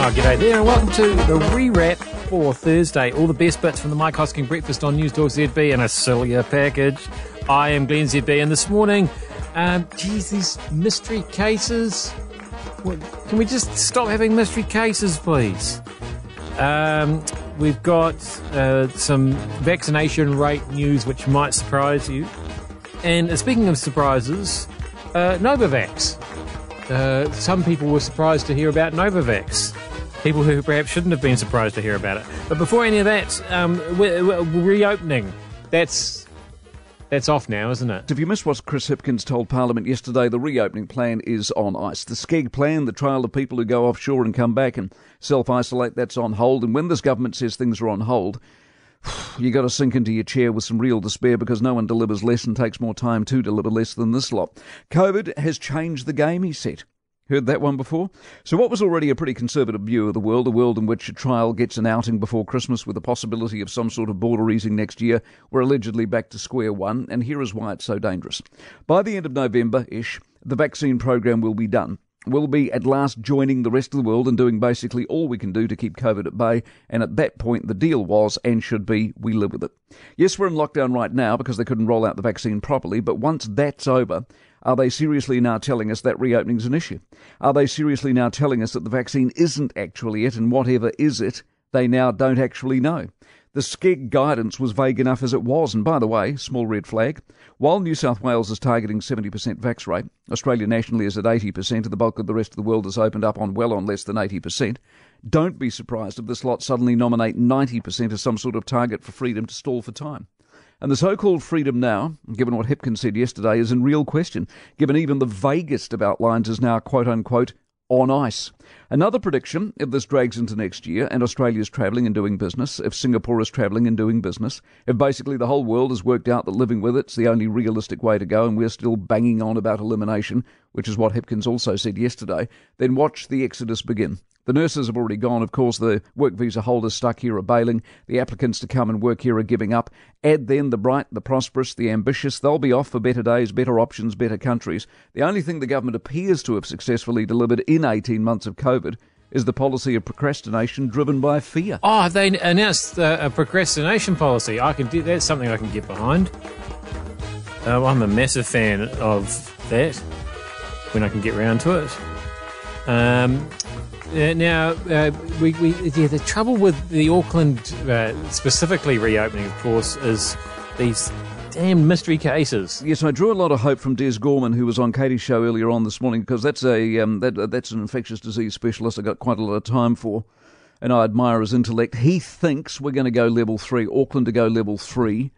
Oh, g'day there, and welcome to the rewrap for Thursday. All the best bits from the Mike Hosking breakfast on News Talk ZB in a sillier package. I am Glenn ZB, and this morning, um, geez, these mystery cases. What, can we just stop having mystery cases, please? Um, we've got uh, some vaccination rate news which might surprise you. And uh, speaking of surprises, uh, Novavax. Uh, some people were surprised to hear about Novavax. People who perhaps shouldn't have been surprised to hear about it. But before any of that, um, we're, we're reopening. That's that's off now, isn't it? If you missed what Chris Hipkins told Parliament yesterday, the reopening plan is on ice. The Skegg plan, the trial of people who go offshore and come back and self isolate, that's on hold. And when this government says things are on hold, you got to sink into your chair with some real despair because no one delivers less and takes more time to deliver less than this lot. COVID has changed the game, he said. Heard that one before? So, what was already a pretty conservative view of the world, a world in which a trial gets an outing before Christmas with the possibility of some sort of border easing next year, we're allegedly back to square one, and here is why it's so dangerous. By the end of November ish, the vaccine program will be done. We'll be at last joining the rest of the world and doing basically all we can do to keep COVID at bay. And at that point, the deal was and should be we live with it. Yes, we're in lockdown right now because they couldn't roll out the vaccine properly, but once that's over, are they seriously now telling us that reopening is an issue? Are they seriously now telling us that the vaccine isn't actually it and whatever is it, they now don't actually know? The Skegg guidance was vague enough as it was, and by the way, small red flag, while New South Wales is targeting 70% vax rate, Australia nationally is at 80%, and the bulk of the rest of the world has opened up on well on less than 80%. Don't be surprised if this lot suddenly nominate 90% as some sort of target for freedom to stall for time. And the so called freedom now, given what Hipkins said yesterday, is in real question, given even the vaguest of outlines is now quote unquote on ice. Another prediction if this drags into next year and Australia is travelling and doing business, if Singapore is travelling and doing business, if basically the whole world has worked out that living with it's the only realistic way to go and we're still banging on about elimination, which is what Hipkins also said yesterday, then watch the exodus begin. The nurses have already gone. Of course, the work visa holders stuck here are bailing. The applicants to come and work here are giving up. Add then the bright, the prosperous, the ambitious. They'll be off for better days, better options, better countries. The only thing the government appears to have successfully delivered in 18 months of COVID is the policy of procrastination driven by fear. Oh, they announced uh, a procrastination policy. I can do that's something I can get behind. Uh, I'm a massive fan of that when I can get round to it. Um, uh, now, uh, we, we, yeah, the trouble with the Auckland uh, specifically reopening, of course, is these damn mystery cases. Yes, I drew a lot of hope from Des Gorman, who was on Katie's show earlier on this morning, because that's a um, that, that's an infectious disease specialist I got quite a lot of time for, and I admire his intellect. He thinks we're going to go level three, Auckland to go level three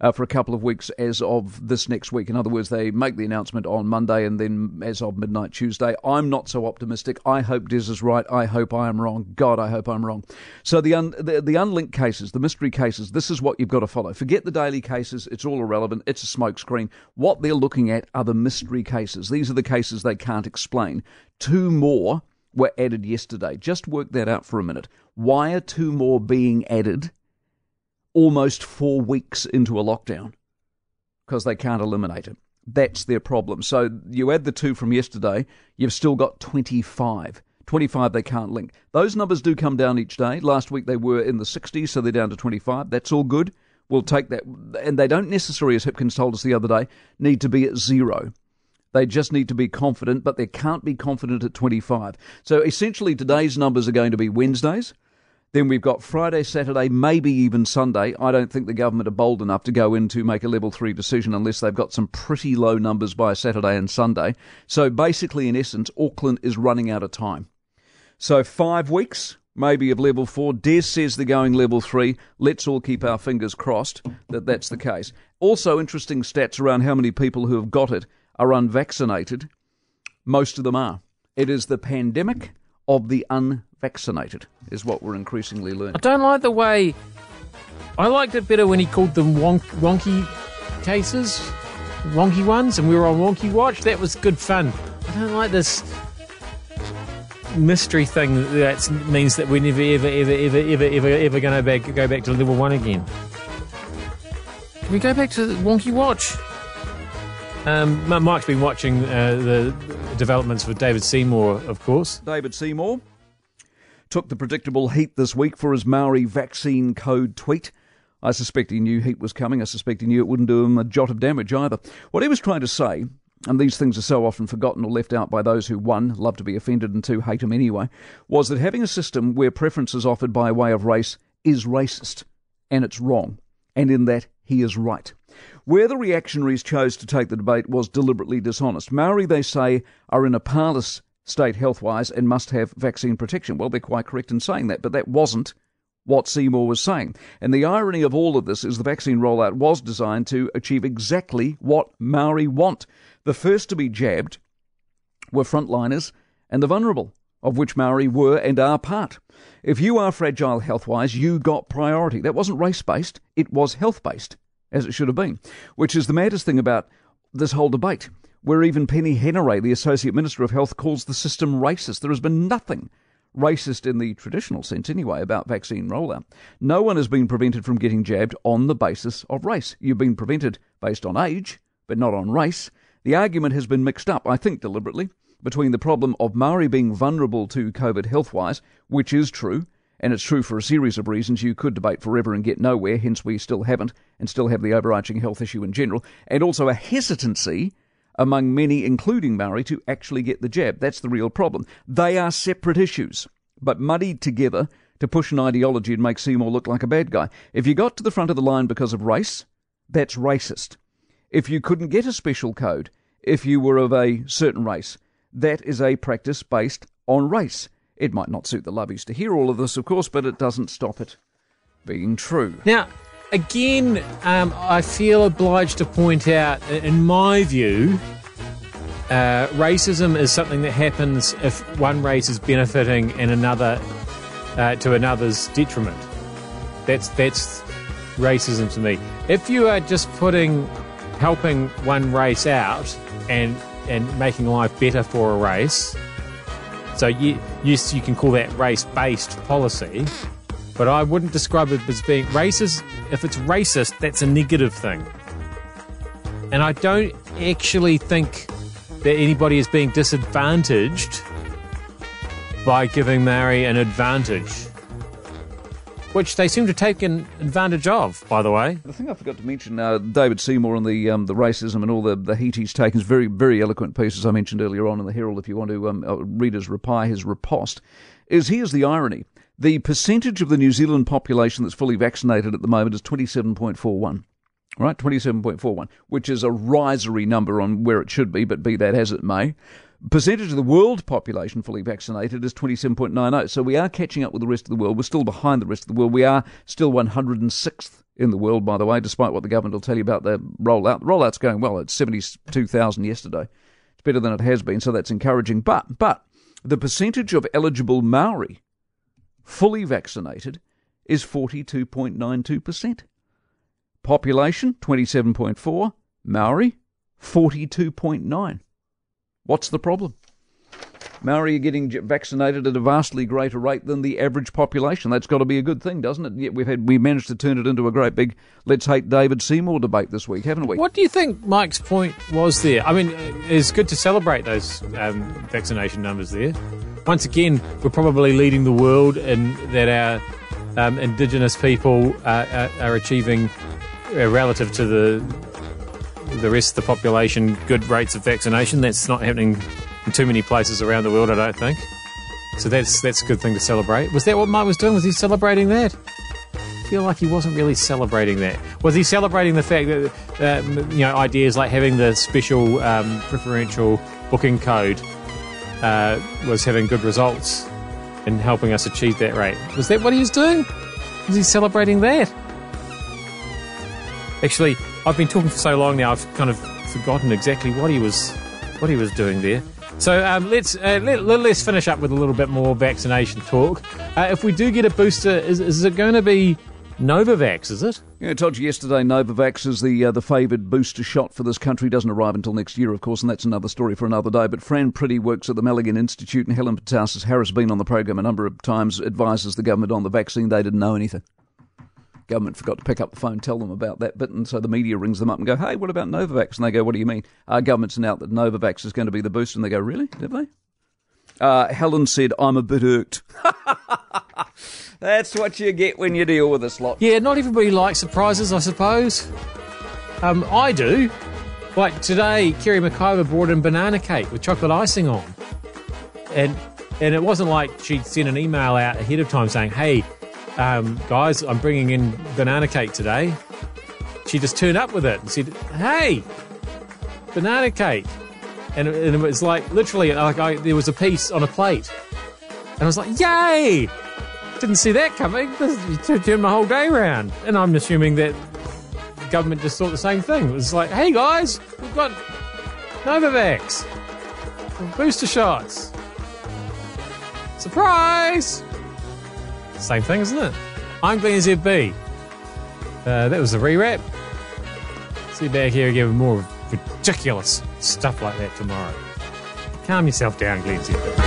uh, for a couple of weeks as of this next week. In other words, they make the announcement on Monday and then as of midnight Tuesday. I'm not so optimistic. I hope Des is right. I hope I am wrong. God, I hope I'm wrong. So the, un- the, the unlinked cases, the mystery cases, this is what you've got to follow. Forget the daily cases. It's all irrelevant. It's a smokescreen. What they're looking at are the mystery cases. These are the cases they can't explain. Two more were added yesterday. Just work that out for a minute. Why are two more being added? Almost four weeks into a lockdown because they can't eliminate it. That's their problem. So you add the two from yesterday, you've still got 25. 25 they can't link. Those numbers do come down each day. Last week they were in the 60s, so they're down to 25. That's all good. We'll take that. And they don't necessarily, as Hipkins told us the other day, need to be at zero. They just need to be confident, but they can't be confident at 25. So essentially, today's numbers are going to be Wednesdays. Then we've got Friday, Saturday, maybe even Sunday. I don't think the government are bold enough to go in to make a level three decision unless they've got some pretty low numbers by Saturday and Sunday. So basically, in essence, Auckland is running out of time. So five weeks, maybe of level four. Des says they're going level three. Let's all keep our fingers crossed that that's the case. Also, interesting stats around how many people who have got it are unvaccinated. Most of them are. It is the pandemic of the unvaccinated, is what we're increasingly learning. I don't like the way. I liked it better when he called them wonk, wonky cases, wonky ones, and we were on Wonky Watch. That was good fun. I don't like this mystery thing that means that we're never, ever, ever, ever, ever, ever, ever going to back, go back to level one again. Can we go back to Wonky Watch? Um, Mike's been watching uh, the developments with David Seymour, of course. David Seymour. took the predictable heat this week for his Maori vaccine code tweet. I suspect he knew heat was coming. I suspect he knew it wouldn't do him a jot of damage either. What he was trying to say, and these things are so often forgotten or left out by those who, one, love to be offended and two, hate him anyway, was that having a system where preference is offered by way of race is racist. And it's wrong. And in that, he is right. Where the reactionaries chose to take the debate was deliberately dishonest. Maori, they say, are in a parlous state health wise and must have vaccine protection. Well, they're quite correct in saying that, but that wasn't what Seymour was saying. And the irony of all of this is the vaccine rollout was designed to achieve exactly what Maori want. The first to be jabbed were frontliners and the vulnerable, of which Maori were and are part. If you are fragile health wise, you got priority. That wasn't race based, it was health based, as it should have been, which is the maddest thing about this whole debate where even Peeni Henare, the Associate Minister of Health, calls the system racist. There has been nothing racist in the traditional sense anyway about vaccine rollout. No one has been prevented from getting jabbed on the basis of race. You've been prevented based on age, but not on race. The argument has been mixed up, I think deliberately, between the problem of Maori being vulnerable to COVID health wise, which is true, and it's true for a series of reasons. You could debate forever and get nowhere, hence we still haven't, and still have the overarching health issue in general, and also a hesitancy among many, including Maori, to actually get the jab. That's the real problem. They are separate issues, but muddied together to push an ideology and make Seymour look like a bad guy. If you got to the front of the line because of race, that's racist. If you couldn't get a special code, if you were of a certain race, that is a practice based on race. It might not suit the lovies to hear all of this, of course, but it doesn't stop it being true. Now, again, um, I feel obliged to point out, in my view, uh, racism is something that happens if one race is benefiting and another uh, to another's detriment. That's that's racism to me. If you are just putting helping one race out and and making life better for a race, so you, yes, you can call that race based policy but I wouldn't describe it as being racist. If it's racist, that's a negative thing. And I don't actually think that anybody is being disadvantaged by giving Maori an advantage. Which they seem to take an advantage of, by the way. The thing I forgot to mention, uh, David Seymour and the um, the racism and all the, the heat he's taken is very, very eloquent piece, as I mentioned earlier on in the Herald, if you want to um, uh, read his reply, his riposte, is here's the irony. The percentage of the New Zealand population that's fully vaccinated at the moment is 27.41. Right, 27.41, which is a risery number on where it should be, but be that as it may. Percentage of the world population fully vaccinated is 27.90. So we are catching up with the rest of the world. We're still behind the rest of the world. We are still 106th in the world, by the way, despite what the government will tell you about the rollout. The rollout's going well. It's 72,000 yesterday. It's better than it has been, so that's encouraging. But, but the percentage of eligible Maori fully vaccinated is 42.92%. Population 27.4, Maori 42.9. What's the problem? Maori are getting vaccinated at a vastly greater rate than the average population. That's got to be a good thing, doesn't it? Yet we've had we managed to turn it into a great big let's hate David Seymour debate this week, haven't we? What do you think Mike's point was there? I mean, it's good to celebrate those um, vaccination numbers there once again, we're probably leading the world in that our um, Indigenous people are, are, are achieving, uh, relative to the the rest of the population, good rates of vaccination. That's not happening in too many places around the world, I don't think. So that's that's a good thing to celebrate. Was that what Mike was doing? Was he celebrating that? I feel like he wasn't really celebrating that. Was he celebrating the fact that uh, you know ideas like having the special um, preferential booking code uh, was having good results and helping us achieve that rate. Was that what he was doing? Was he celebrating that? Actually, I've been talking for so long now, I've kind of forgotten exactly what he was what he was doing there. So um, let's uh, let, us finish up with a little bit more vaccination talk. Uh, if we do get a booster, is, is it going to be Novavax, is it? Yeah, I told you yesterday Novavax is the uh, the favoured booster shot for this country. Doesn't arrive until next year, of course, and that's another story for another day. But Fran Priddy works at the Malaghan Institute, and Helen Petousis Harris, been on the program a number of times, advises the government on the vaccine. They didn't know anything. Government forgot to pick up the phone, tell them about that bit, and so the media rings them up and go, "Hey, what about Novavax?" And they go, "What do you mean?" Our government's announced that Novavax is going to be the booster, and they go, "Really? Did they?" Uh, Helen said, I'm a bit irked. That's what you get when you deal with this lot. Yeah, not everybody likes surprises, I suppose. Um, I do. Like today, Kerre McIvor brought in banana cake with chocolate icing on. And and it wasn't like she'd sent an email out ahead of time saying, hey, um, guys, I'm bringing in banana cake today. She just turned up with it and said, hey, banana cake. And, and it was like literally like I, there was a piece on a plate. And I was like, yay! Didn't see that coming. This turned my whole day around. And I'm assuming that the government just thought the same thing. It was like, hey guys, we've got Novavax, booster shots. Surprise! Same thing, isn't it? I'm Glenn ZB. Uh, that was the rewrap. See you back here again with more ridiculous stuff like that tomorrow. Calm yourself down, Glenn ZB.